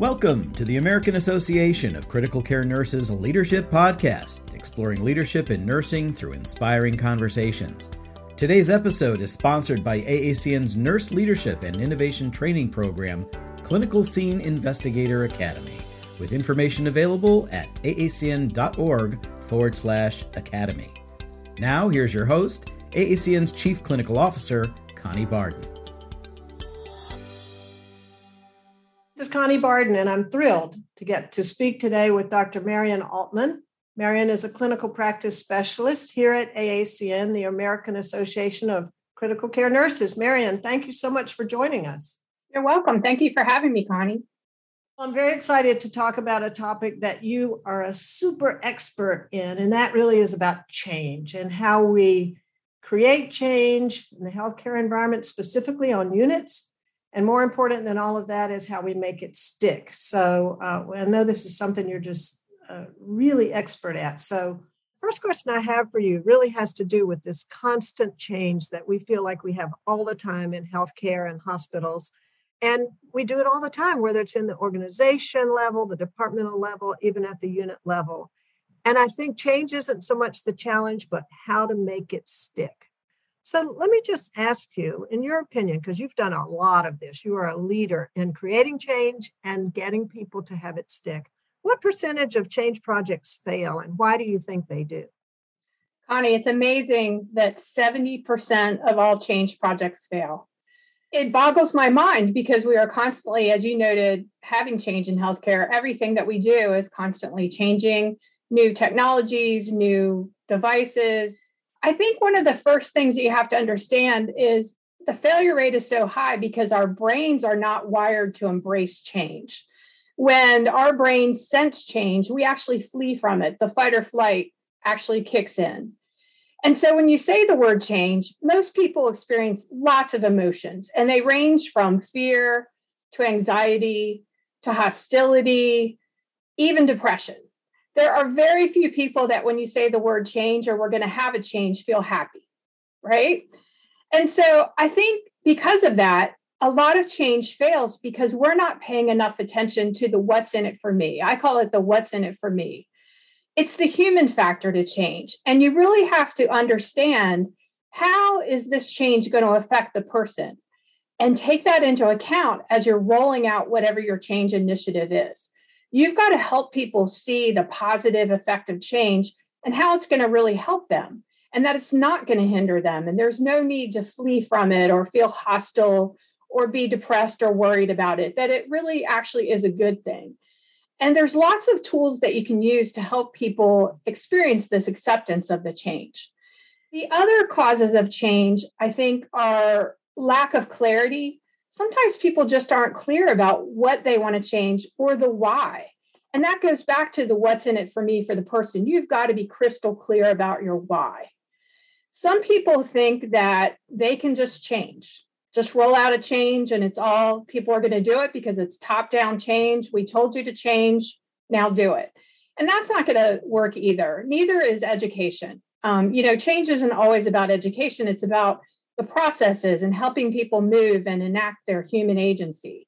Welcome to the American Association of Critical Care Nurses Leadership Podcast, exploring leadership in nursing through inspiring conversations. Today's episode is sponsored by AACN's Nurse Leadership and Innovation Training Program, Clinical Scene Investigator Academy, with information available at aacn.org forward slash academy. Now, here's your host, AACN's Chief Clinical Officer, Connie Barden. Connie Barden, and I'm thrilled to get to speak today with Dr. Marion Altman. Marion is a clinical practice specialist here at AACN, the American Association of Critical Care Nurses. Marion, thank you so much for joining us. You're welcome. Thank you for having me, Connie. I'm very excited to talk about a topic that you are a super expert in, and that really is about change and how we create change in the healthcare environment, specifically on units and more important than all of that is how we make it stick. So uh, I know this is something you're just uh, really expert at. So, first question I have for you really has to do with this constant change that we feel like we have all the time in healthcare and hospitals. And we do it all the time, whether it's in the organization level, the departmental level, even at the unit level. And I think change isn't so much the challenge, but how to make it stick. So let me just ask you, in your opinion, because you've done a lot of this, you are a leader in creating change and getting people to have it stick. What percentage of change projects fail and why do you think they do? Connie, it's amazing that 70% of all change projects fail. It boggles my mind because we are constantly, as you noted, having change in healthcare. Everything that we do is constantly changing new technologies, new devices, I think one of the first things that you have to understand is the failure rate is so high because our brains are not wired to embrace change. When our brains sense change, we actually flee from it. The fight or flight actually kicks in. And so when you say the word change, most people experience lots of emotions, and they range from fear to anxiety to hostility, even depression there are very few people that when you say the word change or we're going to have a change feel happy right? And so i think because of that a lot of change fails because we're not paying enough attention to the what's in it for me. I call it the what's in it for me. It's the human factor to change and you really have to understand how is this change going to affect the person? And take that into account as you're rolling out whatever your change initiative is you've got to help people see the positive effect of change and how it's going to really help them and that it's not going to hinder them and there's no need to flee from it or feel hostile or be depressed or worried about it that it really actually is a good thing. And there's lots of tools that you can use to help people experience this acceptance of the change. The other causes of change i think are lack of clarity sometimes people just aren't clear about what they want to change or the why. And that goes back to the what's in it for me for the person. You've got to be crystal clear about your why. Some people think that they can just change, just roll out a change and it's all people are going to do it because it's top down change. We told you to change, now do it. And that's not going to work either. Neither is education. Um, you know, change isn't always about education, it's about the processes and helping people move and enact their human agency.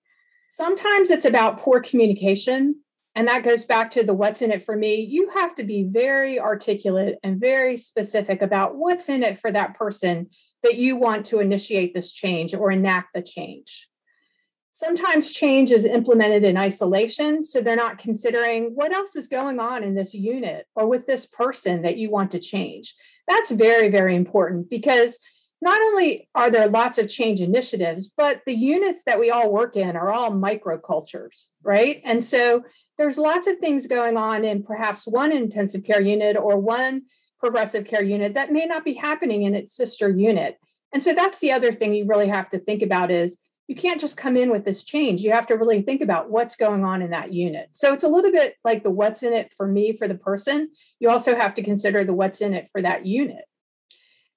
Sometimes it's about poor communication. And that goes back to the what's in it for me. You have to be very articulate and very specific about what's in it for that person that you want to initiate this change or enact the change. Sometimes change is implemented in isolation, so they're not considering what else is going on in this unit or with this person that you want to change. That's very, very important because not only are there lots of change initiatives, but the units that we all work in are all microcultures, right? And so there's lots of things going on in perhaps one intensive care unit or one progressive care unit that may not be happening in its sister unit. And so that's the other thing you really have to think about is you can't just come in with this change. You have to really think about what's going on in that unit. So it's a little bit like the what's in it for me for the person. You also have to consider the what's in it for that unit.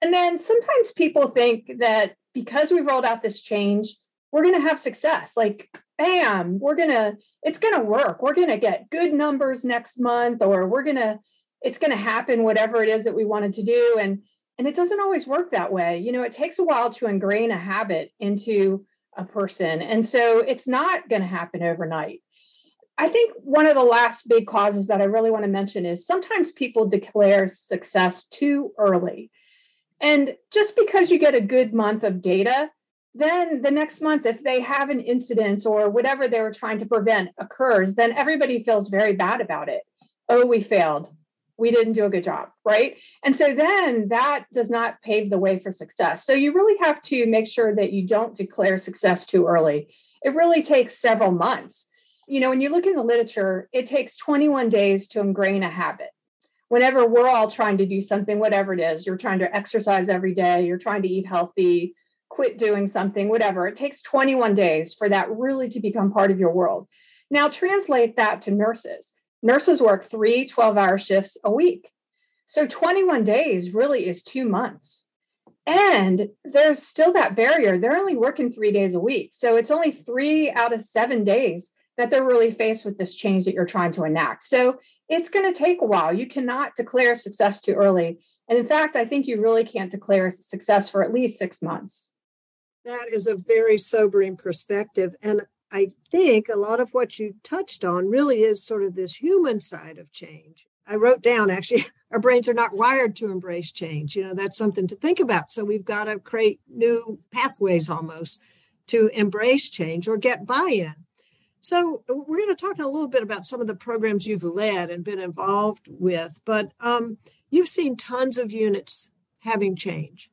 And then sometimes people think that because we've rolled out this change, we're going to have success. Like, bam, we're going to, it's going to work. We're going to get good numbers next month, or we're going to, it's going to happen, whatever it is that we wanted to do. And, and it doesn't always work that way. You know, it takes a while to ingrain a habit into a person. And so it's not going to happen overnight. I think one of the last big causes that I really want to mention is sometimes people declare success too early. And just because you get a good month of data, then the next month, if they have an incident or whatever they were trying to prevent occurs, then everybody feels very bad about it. Oh, we failed. We didn't do a good job, right? And so then that does not pave the way for success. So you really have to make sure that you don't declare success too early. It really takes several months. You know, when you look in the literature, it takes 21 days to ingrain a habit whenever we're all trying to do something, whatever it is, you're trying to exercise every day, you're trying to eat healthy, quit doing something, whatever, it takes 21 days for that really to become part of your world. Now, translate that to nurses. Nurses work three 12 hour shifts a week. So 21 days really is two months. And there's still that barrier. They're only working three days a week. So it's only three out of seven days that they're really faced with this change that you're trying to enact. So it's going to take a while. You cannot declare success too early. And in fact, I think you really can't declare success for at least six months. That is a very sobering perspective. And I think a lot of what you touched on really is sort of this human side of change. I wrote down actually, our brains are not wired to embrace change. You know, that's something to think about. So we've got to create new pathways almost to embrace change or get buy in. So we're going to talk a little bit about some of the programs you've led and been involved with, but um, you've seen tons of units having change.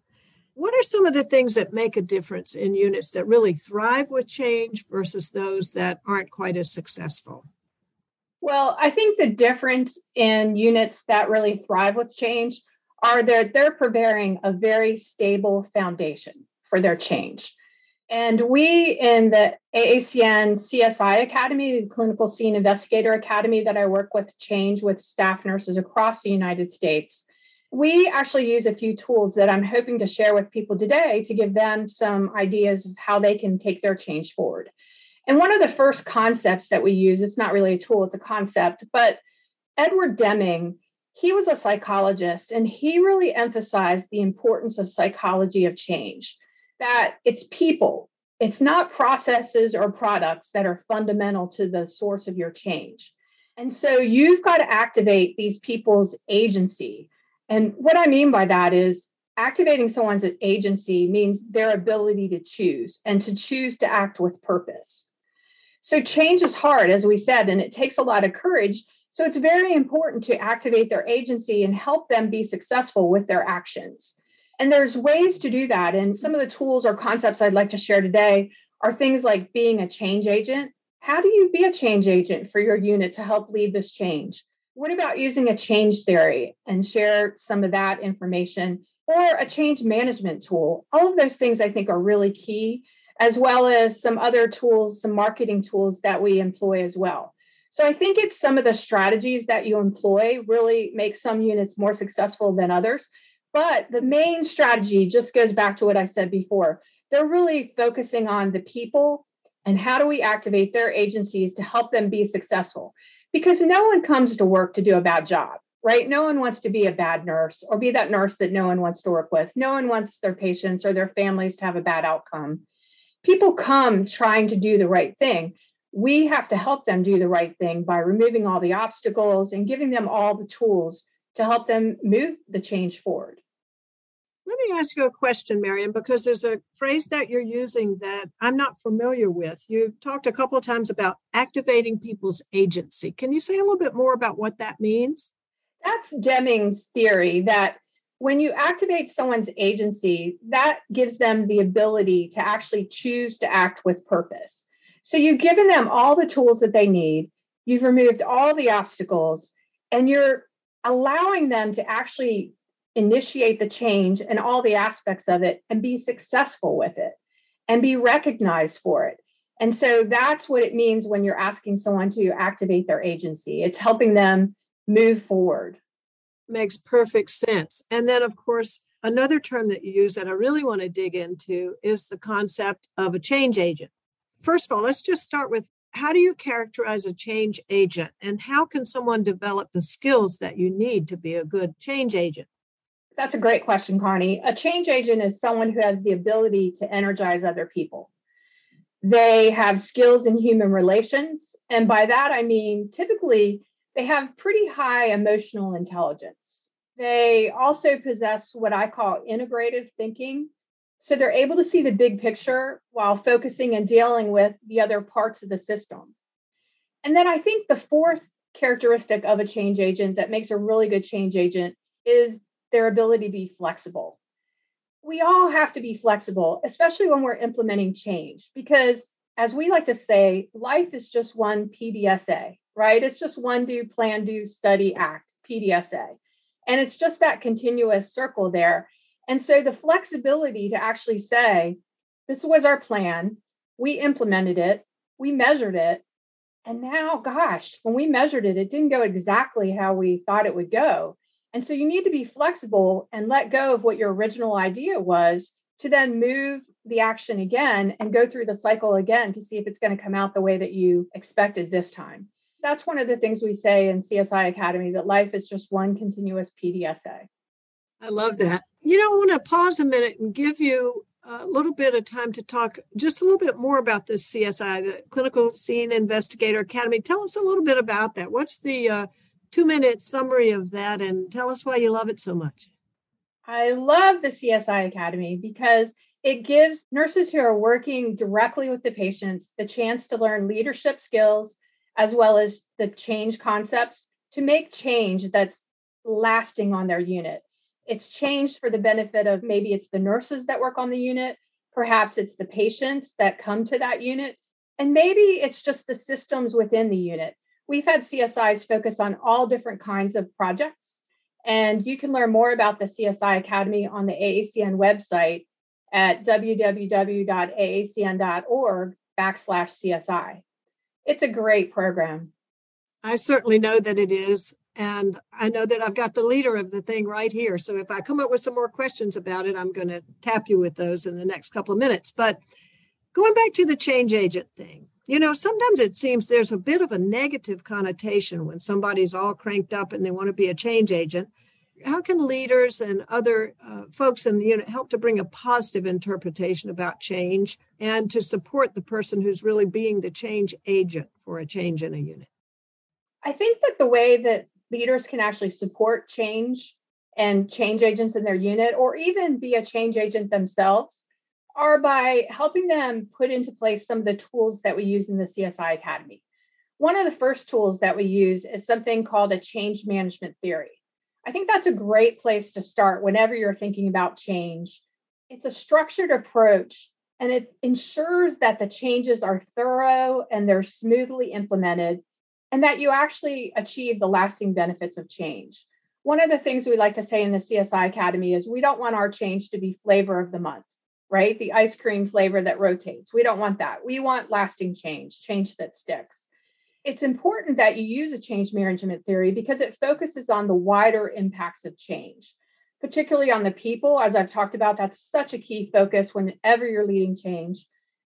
What are some of the things that make a difference in units that really thrive with change versus those that aren't quite as successful? Well, I think the difference in units that really thrive with change are that they're preparing a very stable foundation for their change. And we in the AACN CSI Academy, the Clinical Scene Investigator Academy that I work with, change with staff nurses across the United States, we actually use a few tools that I'm hoping to share with people today to give them some ideas of how they can take their change forward. And one of the first concepts that we use, it's not really a tool, it's a concept, but Edward Deming, he was a psychologist and he really emphasized the importance of psychology of change, that it's people, it's not processes or products that are fundamental to the source of your change. And so you've got to activate these people's agency and what I mean by that is activating someone's agency means their ability to choose and to choose to act with purpose. So change is hard, as we said, and it takes a lot of courage. So it's very important to activate their agency and help them be successful with their actions. And there's ways to do that. And some of the tools or concepts I'd like to share today are things like being a change agent. How do you be a change agent for your unit to help lead this change? What about using a change theory and share some of that information or a change management tool? All of those things I think are really key, as well as some other tools, some marketing tools that we employ as well. So I think it's some of the strategies that you employ really make some units more successful than others. But the main strategy just goes back to what I said before. They're really focusing on the people and how do we activate their agencies to help them be successful because no one comes to work to do a bad job, right? No one wants to be a bad nurse or be that nurse that no one wants to work with. No one wants their patients or their families to have a bad outcome. People come trying to do the right thing. We have to help them do the right thing by removing all the obstacles and giving them all the tools to help them move the change forward. Let me ask you a question, Marion, because there's a phrase that you're using that I'm not familiar with. You've talked a couple of times about activating people's agency. Can you say a little bit more about what that means? That's Deming's theory that when you activate someone's agency, that gives them the ability to actually choose to act with purpose. So you've given them all the tools that they need, you've removed all the obstacles, and you're allowing them to actually initiate the change and all the aspects of it and be successful with it and be recognized for it. And so that's what it means when you're asking someone to activate their agency. It's helping them move forward. Makes perfect sense. And then, of course, another term that you use that I really want to dig into is the concept of a change agent. First of all, let's just start with how do you characterize a change agent and how can someone develop the skills that you need to be a good change agent? That's a great question, Connie. A change agent is someone who has the ability to energize other people. They have skills in human relations. And by that, I mean typically they have pretty high emotional intelligence. They also possess what I call integrative thinking. So they're able to see the big picture while focusing and dealing with the other parts of the system. And then I think the fourth characteristic of a change agent that makes a really good change agent is their ability to be flexible. We all have to be flexible, especially when we're implementing change, because as we like to say, life is just one PDSA, right? It's just one do, plan, do, study, act, PDSA. And it's just that continuous circle there. And so the flexibility to actually say, this was our plan, we implemented it, we measured it, and now, gosh, when we measured it, it didn't go exactly how we thought it would go. And so you need to be flexible and let go of what your original idea was to then move the action again and go through the cycle again to see if it's going to come out the way that you expected this time. That's one of the things we say in CSI Academy that life is just one continuous PDSA. I love that. You know, I want to pause a minute and give you a little bit of time to talk just a little bit more about this CSI, the Clinical Scene Investigator Academy. Tell us a little bit about that. What's the uh, two minute summary of that and tell us why you love it so much? I love the CSI Academy because it gives nurses who are working directly with the patients the chance to learn leadership skills as well as the change concepts to make change that's lasting on their unit. It's changed for the benefit of maybe it's the nurses that work on the unit, perhaps it's the patients that come to that unit, and maybe it's just the systems within the unit. We've had CSIs focus on all different kinds of projects, and you can learn more about the CSI Academy on the AACN website at www.aacn.org backslash CSI. It's a great program. I certainly know that it is. And I know that I've got the leader of the thing right here. So if I come up with some more questions about it, I'm going to tap you with those in the next couple of minutes. But going back to the change agent thing, you know, sometimes it seems there's a bit of a negative connotation when somebody's all cranked up and they want to be a change agent. How can leaders and other uh, folks in the unit help to bring a positive interpretation about change and to support the person who's really being the change agent for a change in a unit? I think that the way that leaders can actually support change and change agents in their unit, or even be a change agent themselves, are by helping them put into place some of the tools that we use in the CSI Academy. One of the first tools that we use is something called a change management theory. I think that's a great place to start whenever you're thinking about change. It's a structured approach and it ensures that the changes are thorough and they're smoothly implemented and that you actually achieve the lasting benefits of change. One of the things we like to say in the CSI Academy is we don't want our change to be flavor of the month, right? The ice cream flavor that rotates. We don't want that. We want lasting change, change that sticks. It's important that you use a change management theory because it focuses on the wider impacts of change, particularly on the people. As I've talked about, that's such a key focus whenever you're leading change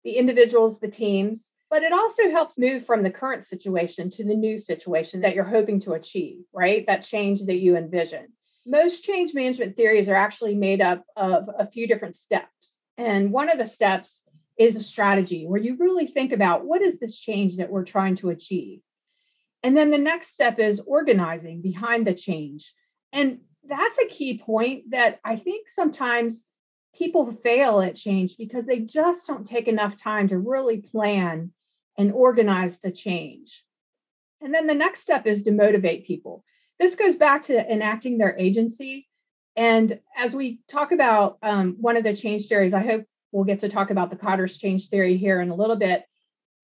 the individuals, the teams, but it also helps move from the current situation to the new situation that you're hoping to achieve, right? That change that you envision. Most change management theories are actually made up of a few different steps. And one of the steps is a strategy where you really think about what is this change that we're trying to achieve? And then the next step is organizing behind the change. And that's a key point that I think sometimes people fail at change because they just don't take enough time to really plan and organize the change. And then the next step is to motivate people. This goes back to enacting their agency. And as we talk about um, one of the change theories, I hope we'll get to talk about the Kotter's change theory here in a little bit.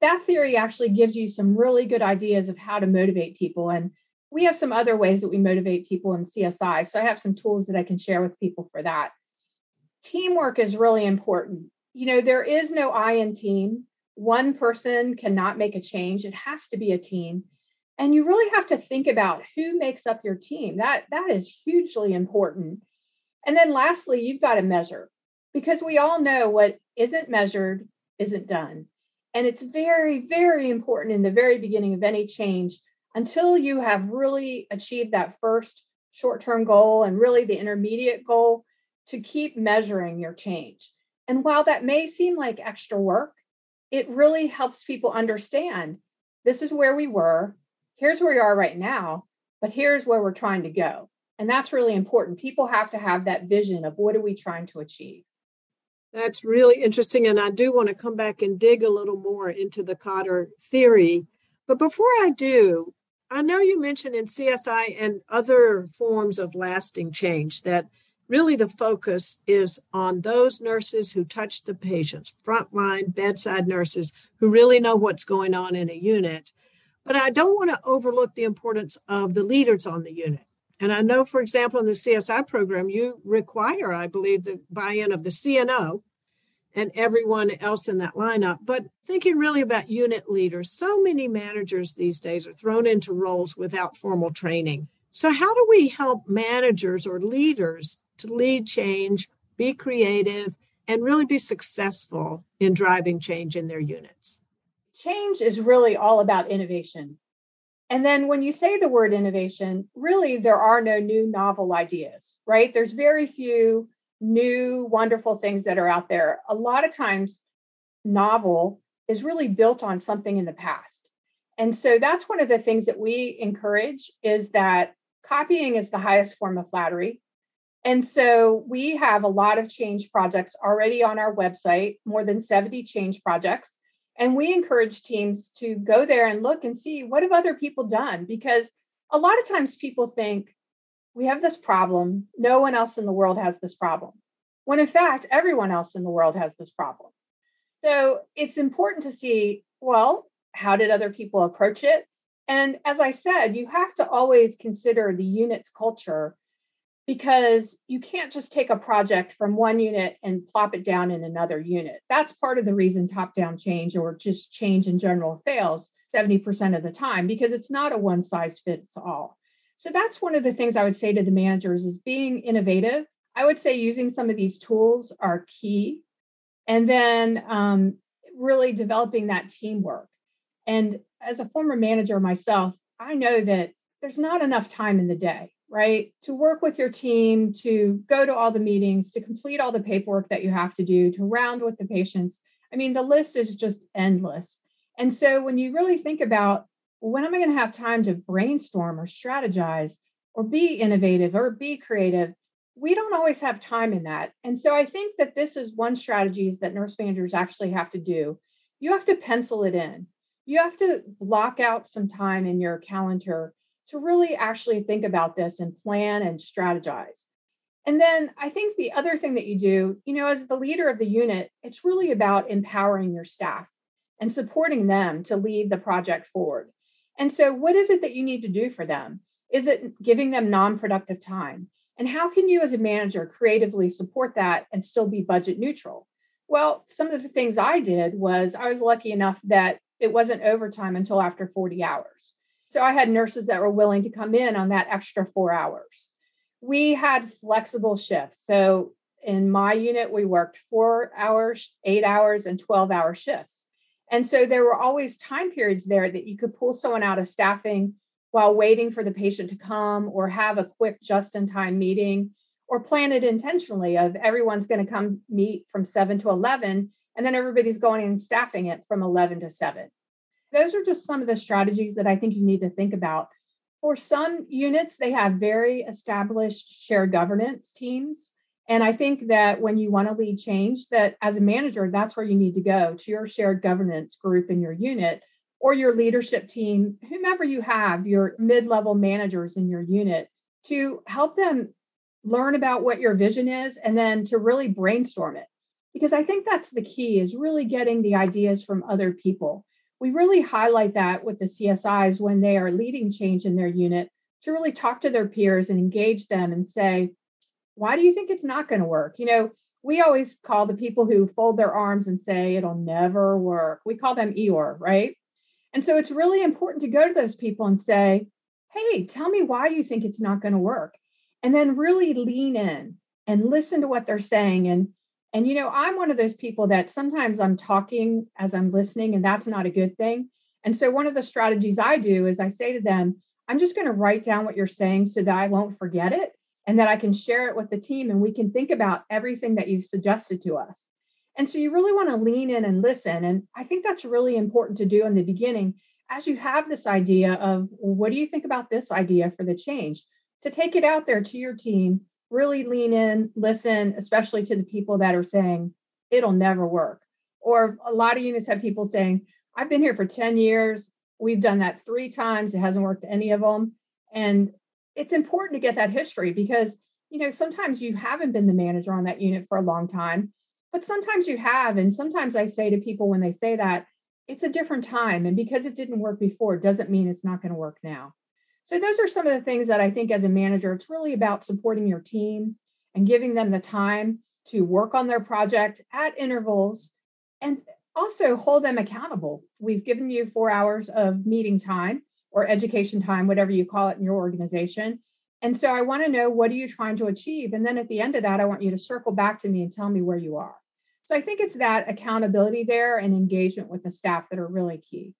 That theory actually gives you some really good ideas of how to motivate people. And we have some other ways that we motivate people in CSI. So I have some tools that I can share with people for that. Teamwork is really important. You know, there is no I in team one person cannot make a change it has to be a team and you really have to think about who makes up your team. That that is hugely important. And then lastly you've got to measure because we all know what isn't measured isn't done. And it's very very important in the very beginning of any change until you have really achieved that first short-term goal and really the intermediate goal to keep measuring your change. And while that may seem like extra work it really helps people understand this is where we were, here's where we are right now, but here's where we're trying to go. And that's really important. People have to have that vision of what are we trying to achieve. That's really interesting. And I do want to come back and dig a little more into the Kotter theory. But before I do, I know you mentioned in CSI and other forms of lasting change that really the focus is on those nurses who touch the patients, frontline bedside nurses who really know what's going on in a unit. But I don't want to overlook the importance of the leaders on the unit. And I know, for example, in the CSI program, you require, I believe, the buy in of the CNO and everyone else in that lineup. But thinking really about unit leaders, so many managers these days are thrown into roles without formal training. So, how do we help managers or leaders to lead change, be creative, and really be successful in driving change in their units? Change is really all about innovation. And then when you say the word innovation, really there are no new novel ideas, right? There's very few new wonderful things that are out there. A lot of times, novel is really built on something in the past. And so that's one of the things that we encourage is that copying is the highest form of flattery. And so we have a lot of change projects already on our website, more than 70 change projects. And we encourage teams to go there and look and see what have other people done because a lot of times people think we have this problem, no one else in the world has this problem. When in fact, everyone else in the world has this problem. So it's important to see, well, how did other people approach it? And as I said, you have to always consider the unit's culture because you can't just take a project from one unit and plop it down in another unit. That's part of the reason top down change or just change in general fails 70% of the time because it's not a one size fits all. So that's one of the things I would say to the managers is being innovative. I would say using some of these tools are key. And then um, really developing that teamwork. And as a former manager myself, I know that there's not enough time in the day right? To work with your team, to go to all the meetings, to complete all the paperwork that you have to do, to round with the patients. I mean, the list is just endless. And so when you really think about well, when am I going to have time to brainstorm or strategize or be innovative or be creative? We don't always have time in that. And so I think that this is one strategies that nurse managers actually have to do. You have to pencil it in. You have to block out some time in your calendar to really actually think about this and plan and strategize. And then I think the other thing that you do, you know, as the leader of the unit, it's really about empowering your staff and supporting them to lead the project forward. And so, what is it that you need to do for them? Is it giving them non productive time? And how can you, as a manager, creatively support that and still be budget neutral? Well, some of the things I did was I was lucky enough that it wasn't overtime until after 40 hours. So I had nurses that were willing to come in on that extra four hours. We had flexible shifts. So in my unit, we worked four hours, eight hours, and 12 hour shifts. And so there were always time periods there that you could pull someone out of staffing while waiting for the patient to come or have a quick just in time meeting or plan it intentionally of everyone's going to come meet from 7 to 11 and then everybody's going and staffing it from 11 to 7 those are just some of the strategies that I think you need to think about. For some units, they have very established shared governance teams. And I think that when you want to lead change, that as a manager, that's where you need to go to your shared governance group in your unit or your leadership team, whomever you have, your mid level managers in your unit, to help them learn about what your vision is and then to really brainstorm it. Because I think that's the key is really getting the ideas from other people we really highlight that with the CSIs when they are leading change in their unit to really talk to their peers and engage them and say, why do you think it's not going to work? You know, we always call the people who fold their arms and say it'll never work. We call them Eeyore, right? And so it's really important to go to those people and say, hey, tell me why you think it's not going to work. And then really lean in and listen to what they're saying and and, you know, I'm one of those people that sometimes I'm talking as I'm listening, and that's not a good thing. And so, one of the strategies I do is I say to them, I'm just going to write down what you're saying so that I won't forget it and that I can share it with the team and we can think about everything that you've suggested to us. And so you really want to lean in and listen. And I think that's really important to do in the beginning as you have this idea of well, what do you think about this idea for the change? To take it out there to your team, really lean in, listen, especially to the people that are saying it'll never work. Or a lot of units have people saying, I've been here for 10 years. We've done that three times. It hasn't worked any of them. And it's important to get that history because, you know, sometimes you haven't been the manager on that unit for a long time, but sometimes you have. And sometimes I say to people when they say that, it's a different time. And because it didn't work before, doesn't mean it's not going to work now. So, those are some of the things that I think as a manager, it's really about supporting your team and giving them the time to work on their project at intervals and also hold them accountable. We've given you four hours of meeting time or education time, whatever you call it in your organization. And so I want to know what are you trying to achieve? And then at the end of that, I want you to circle back to me and tell me where you are. So I think it's that accountability there and engagement with the staff that are really key.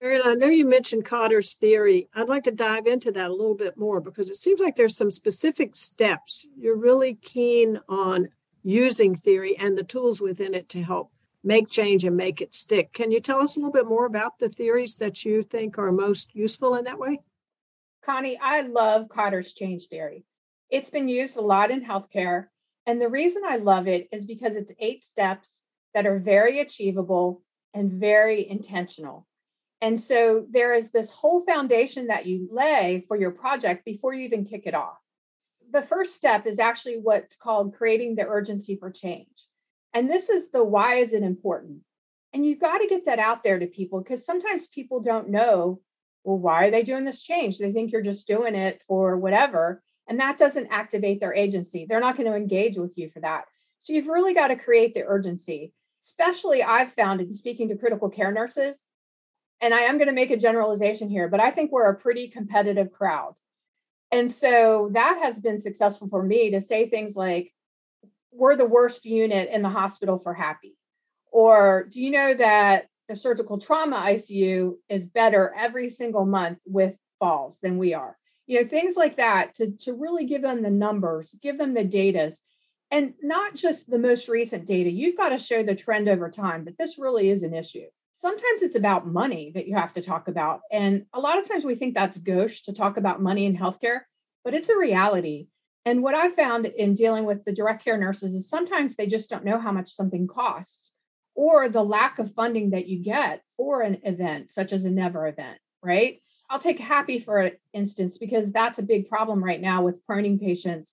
Marion, I know you mentioned Kotter's theory. I'd like to dive into that a little bit more because it seems like there's some specific steps. You're really keen on using theory and the tools within it to help make change and make it stick. Can you tell us a little bit more about the theories that you think are most useful in that way? Connie, I love Kotter's change theory. It's been used a lot in healthcare. And the reason I love it is because it's eight steps that are very achievable and very intentional. And so there is this whole foundation that you lay for your project before you even kick it off. The first step is actually what's called creating the urgency for change. And this is the why is it important? And you've got to get that out there to people because sometimes people don't know, well, why are they doing this change? They think you're just doing it for whatever. And that doesn't activate their agency. They're not going to engage with you for that. So you've really got to create the urgency. Especially, I've found in speaking to critical care nurses, and I am going to make a generalization here, but I think we're a pretty competitive crowd. And so that has been successful for me to say things like, we're the worst unit in the hospital for HAPI. Or do you know that the surgical trauma ICU is better every single month with falls than we are? You know, things like that to, to really give them the numbers, give them the data, and not just the most recent data. You've got to show the trend over time that this really is an issue. Sometimes it's about money that you have to talk about. And a lot of times we think that's gauche to talk about money in healthcare, but it's a reality. And what I found in dealing with the direct care nurses is sometimes they just don't know how much something costs or the lack of funding that you get for an event, such as a never event, right? I'll take HAPI for instance, because that's a big problem right now with proning patients.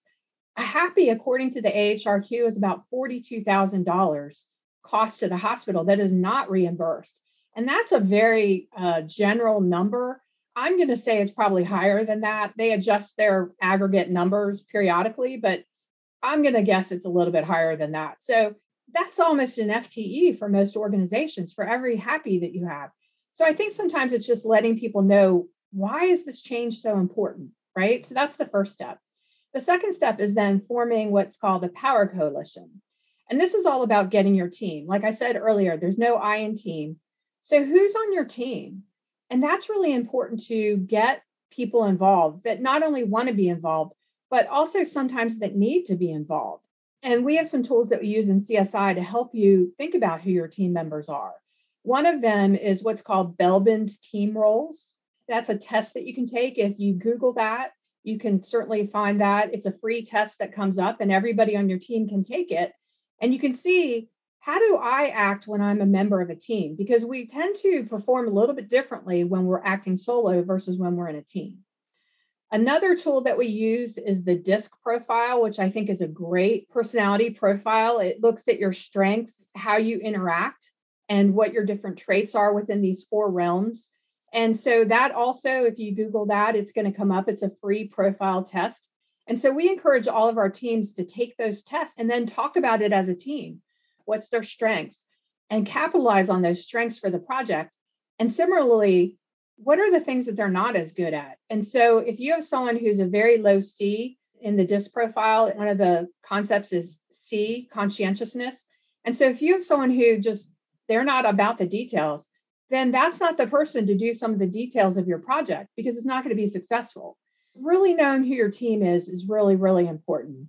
A HAPI, according to the AHRQ, is about $42,000 cost to the hospital that is not reimbursed. And that's a very uh, general number I'm going to say it's probably higher than that. They adjust their aggregate numbers periodically, but I'm going to guess it's a little bit higher than that. So that's almost an FTE for most organizations for every HAPI that you have. So I think sometimes it's just letting people know why is this change so important, right? So that's the first step. The second step is then forming what's called a power coalition. And this is all about getting your team. Like I said earlier, there's no I in team. So who's on your team? And that's really important to get people involved that not only want to be involved, but also sometimes that need to be involved. And we have some tools that we use in CSI to help you think about who your team members are. One of them is what's called Belbin's team roles. That's a test that you can take. If you Google that, you can certainly find that. It's a free test that comes up, and everybody on your team can take it. And you can see how do I act when I'm a member of a team? Because we tend to perform a little bit differently when we're acting solo versus when we're in a team. Another tool that we use is the DISC profile, which I think is a great personality profile. It looks at your strengths, how you interact, and what your different traits are within these four realms. And so, that also, if you Google that, it's going to come up. It's a free profile test. And so, we encourage all of our teams to take those tests and then talk about it as a team what's their strengths, and capitalize on those strengths for the project. And similarly, what are the things that they're not as good at? And so if you have someone who's a very low C in the DISC profile, one of the concepts is C, conscientiousness. And so if you have someone who just they're not about the details, then that's not the person to do some of the details of your project because it's not going to be successful. Really knowing who your team is is really, really important.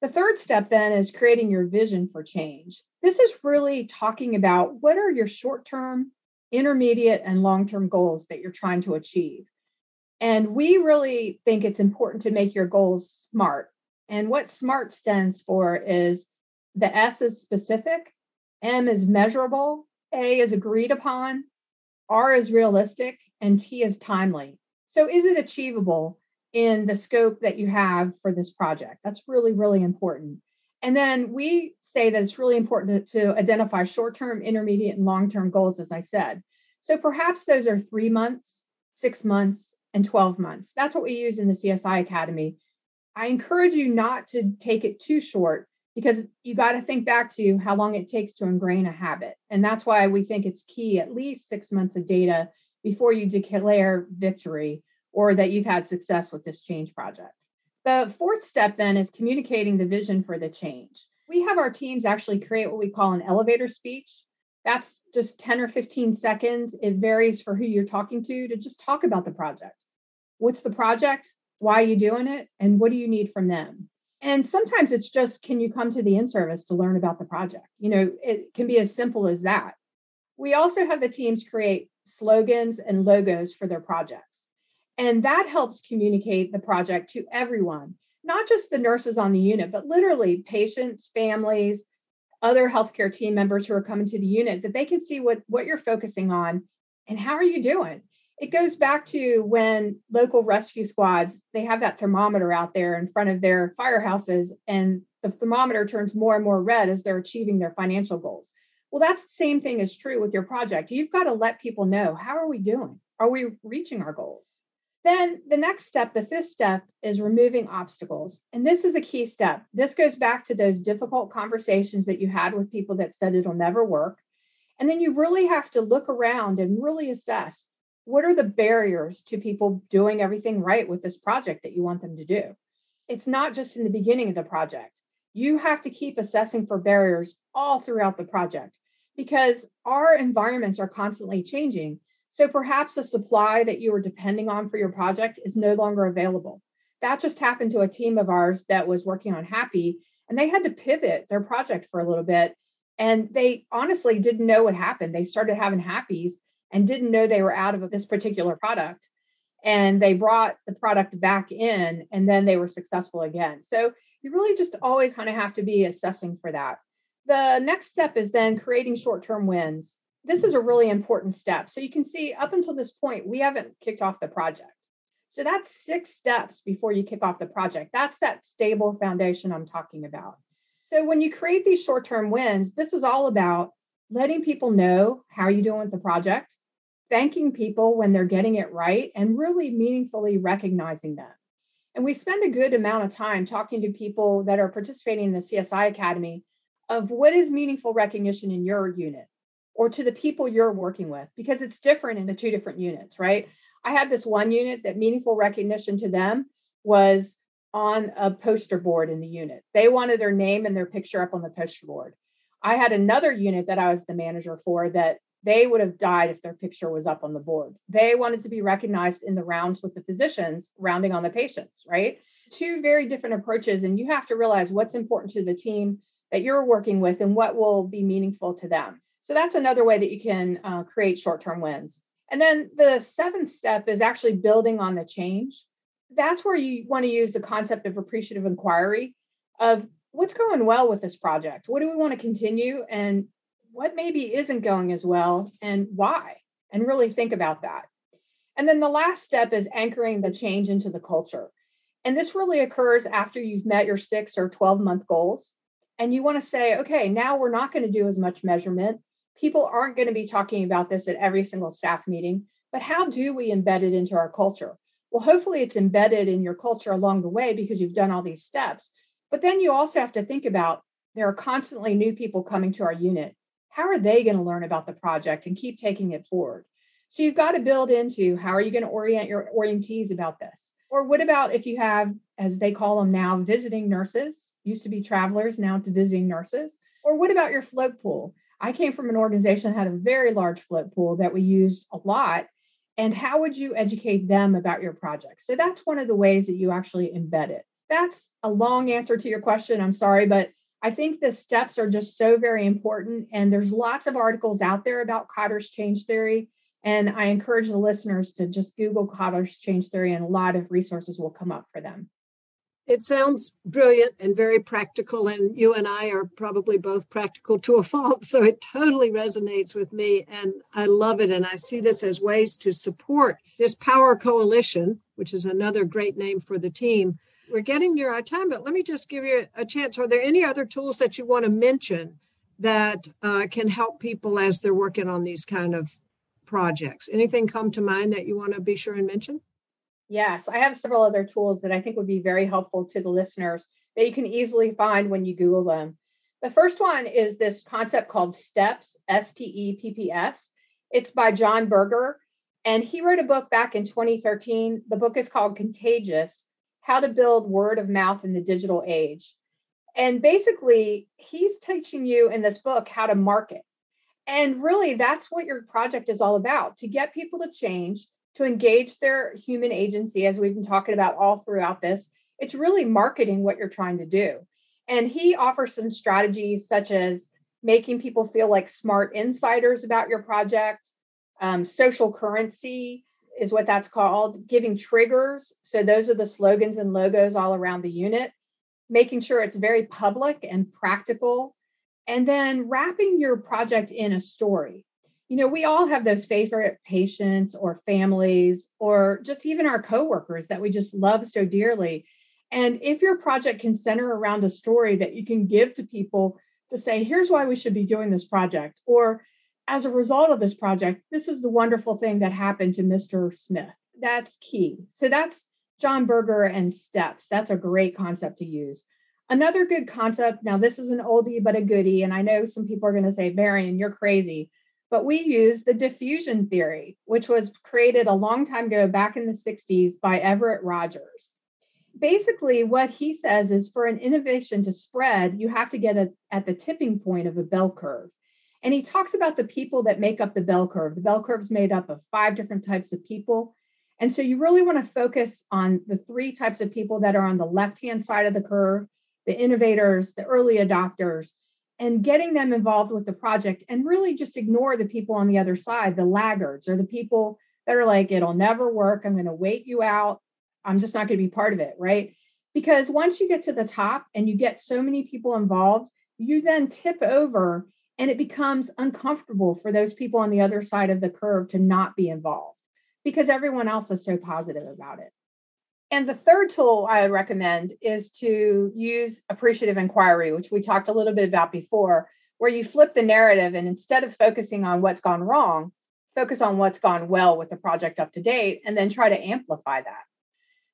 The third step then is creating your vision for change. This is really talking about what are your short term, intermediate, and long term goals that you're trying to achieve. And we really think it's important to make your goals smart. And what SMART stands for is the S is specific, M is measurable, A is agreed upon, R is realistic, and T is timely. So, is it achievable in the scope that you have for this project? That's really, really important. And then we say that it's really important to, to identify short term, intermediate, and long term goals, as I said. So, perhaps those are three months, six months, and 12 months. That's what we use in the CSI Academy. I encourage you not to take it too short because you got to think back to how long it takes to ingrain a habit. And that's why we think it's key at least six months of data before you declare victory or that you've had success with this change project. The fourth step then is communicating the vision for the change. We have our teams actually create what we call an elevator speech. That's just 10 or 15 seconds. It varies for who you're talking to to just talk about the project. What's the project? Why are you doing it? And what do you need from them? And sometimes it's just, can you come to the in service to learn about the project? You know, it can be as simple as that. We also have the teams create slogans and logos for their projects. And that helps communicate the project to everyone, not just the nurses on the unit, but literally patients, families, other healthcare team members who are coming to the unit, that they can see what, what you're focusing on and how are you doing? It goes back to when local rescue squads they have that thermometer out there in front of their firehouses and the thermometer turns more and more red as they're achieving their financial goals. Well that's the same thing is true with your project. You've got to let people know how are we doing? Are we reaching our goals then the next step the fifth step is removing obstacles and this is a key step this goes back to those difficult conversations that you had with people that said it'll never work and then you really have to look around and really assess what are the barriers to people doing everything right with this project that you want them to do? It's not just in the beginning of the project. You have to keep assessing for barriers all throughout the project because our environments are constantly changing. So perhaps the supply that you were depending on for your project is no longer available. That just happened to a team of ours that was working on HAPI, and they had to pivot their project for a little bit. And they honestly didn't know what happened. They started having HAPIs and didn't know they were out of this particular product. And they brought the product back in and then they were successful again. So you really just always kind of have to be assessing for that. The next step is then creating short term wins. This is a really important step. So you can see up until this point, we haven't kicked off the project. So that's six steps before you kick off the project. That's that stable foundation I'm talking about. So when you create these short term wins, this is all about letting people know how you're doing with the project, thanking people when they're getting it right, and really meaningfully recognizing them. And we spend a good amount of time talking to people that are participating in the CSI Academy of what is meaningful recognition in your unit or to the people you're working with, because it's different in the two different units, right? I had this one unit that meaningful recognition to them was on a poster board in the unit. They wanted their name and their picture up on the poster board. I had another unit that I was the manager for that they would have died if their picture was up on the board. They wanted to be recognized in the rounds with the physicians, rounding on the patients, right? Two very different approaches. And you have to realize what's important to the team that you're working with and what will be meaningful to them. So that's another way that you can uh, create short term wins. And then the seventh step is actually building on the change. That's where you want to use the concept of appreciative inquiry of what's going well with this project? What do we want to continue? And what maybe isn't going as well and why? And really think about that. And then the last step is anchoring the change into the culture. And this really occurs after you've met your six or 12 month goals. And you want to say, okay, now we're not going to do as much measurement. People aren't going to be talking about this at every single staff meeting, but how do we embed it into our culture? Well, hopefully it's embedded in your culture along the way because you've done all these steps. But then you also have to think about there are constantly new people coming to our unit. How are they going to learn about the project and keep taking it forward? So you've got to build into how are you going to orient your orientees about this? Or what about if you have, as they call them now, visiting nurses, used to be travelers, now it's visiting nurses? Or what about your float pool? I came from an organization that had a very large float pool that we used a lot. And how would you educate them about your project? So that's one of the ways that you actually embed it. that's a long answer to your question. I'm sorry, but I think the steps are just so very important. And there's lots of articles out there about Kotter's change theory. And I encourage the listeners to just Google Kotter's change theory, and a lot of resources will come up for them. It sounds brilliant and very practical, and you and I are probably both practical to a fault. So it totally resonates with me, and I love it. And I see this as ways to support this Power Coalition, which is another great name for the team. We're getting near our time, but let me just give you a chance. Are there any other tools that you want to mention that uh, can help people as they're working on these kind of projects? Anything come to mind that you want to be sure and mention? Yes, I have several other tools that I think would be very helpful to the listeners that you can easily find when you Google them. The first one is this concept called STEPPS, S T E P P S. It's by Jonah Berger, and he wrote a book back in 2013. The book is called Contagious How to Build Word of Mouth in the Digital Age. And basically, he's teaching you in this book how to market. And really, that's what your project is all about to get people to change to engage their human agency, as we've been talking about all throughout this. It's really marketing what you're trying to do. And he offers some strategies such as making people feel like smart insiders about your project. Um, social currency is what that's called, giving triggers. So those are the slogans and logos all around the unit, making sure it's very public and practical. And then wrapping your project in a story you know, we all have those favorite patients or families or just even our coworkers that we just love so dearly. And if your project can center around a story that you can give to people to say, here's why we should be doing this project, or as a result of this project, this is the wonderful thing that happened to Mr. Smith. That's key. So that's Jonah Berger and STEPPS. That's a great concept to use. Another good concept, now this is an oldie but a goodie, and I know some people are going to say, Marion, you're crazy but we use the diffusion theory, which was created a long time ago back in the 60s by Everett Rogers. Basically, what he says is for an innovation to spread, you have to get a, at the tipping point of a bell curve. And he talks about the people that make up the bell curve. The bell curve is made up of five different types of people. And so you really want to focus on the three types of people that are on the left hand side of the curve the innovators, the early adopters, and getting them involved with the project and really just ignore the people on the other side, the laggards or the people that are like, it'll never work. I'm going to wait you out. I'm just not going to be part of it. Right. Because once you get to the top and you get so many people involved, you then tip over and it becomes uncomfortable for those people on the other side of the curve to not be involved because everyone else is so positive about it. And the third tool I would recommend is to use appreciative inquiry, which we talked a little bit about before, where you flip the narrative and instead of focusing on what's gone wrong, focus on what's gone well with the project up to date and then try to amplify that.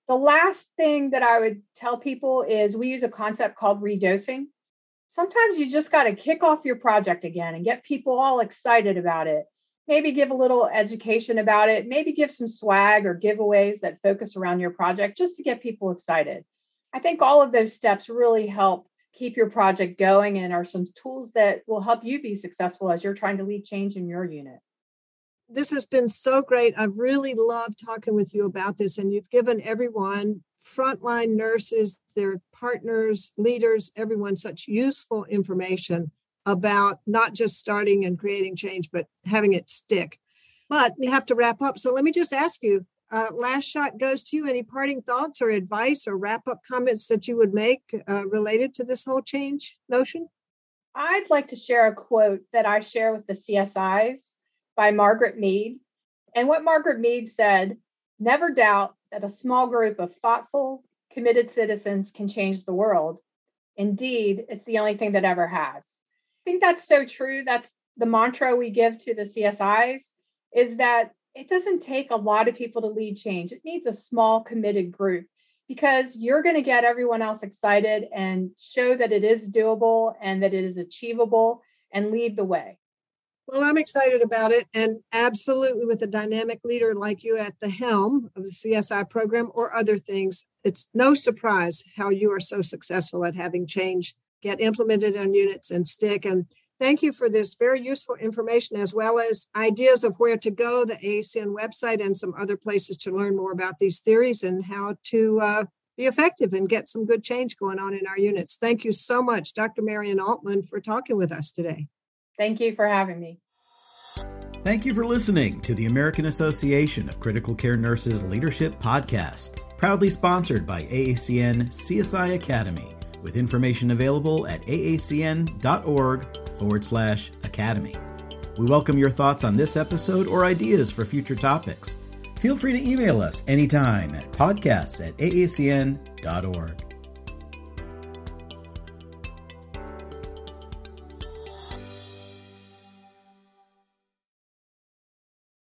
The last thing that I would tell people is we use a concept called redosing. Sometimes you just got to kick off your project again and get people all excited about it maybe give a little education about it, maybe give some swag or giveaways that focus around your project just to get people excited. I think all of those steps really help keep your project going and are some tools that will help you be successful as you're trying to lead change in your unit. This has been so great. I've really loved talking with you about this, and you've given everyone frontline nurses, their partners, leaders, everyone such useful information about not just starting and creating change, but having it stick. But we have to wrap up. So let me just ask you uh, last shot goes to you. Any parting thoughts or advice or wrap up comments that you would make uh, related to this whole change notion? I'd like to share a quote that I share with the CSIs by Margaret Mead. And what Margaret Mead said never doubt that a small group of thoughtful, committed citizens can change the world. Indeed, it's the only thing that ever has think that's so true. That's the mantra we give to the CSIs is that it doesn't take a lot of people to lead change. It needs a small committed group because you're going to get everyone else excited and show that it is doable and that it is achievable and lead the way. Well, I'm excited about it. And absolutely, with a dynamic leader like you at the helm of the CSI program or other things, it's no surprise how you are so successful at having change get implemented on units and stick. And thank you for this very useful information as well as ideas of where to go, the AACN website, and some other places to learn more about these theories and how to uh, be effective and get some good change going on in our units. Thank you so much, Dr. Marion Altman, for talking with us today. Thank you for having me. Thank you for listening to the American Association of Critical Care Nurses Leadership Podcast, proudly sponsored by AACN CSI Academy, with information available at aacn.org forward slash academy. We welcome your thoughts on this episode or ideas for future topics. Feel free to email us anytime at podcasts at aacn.org.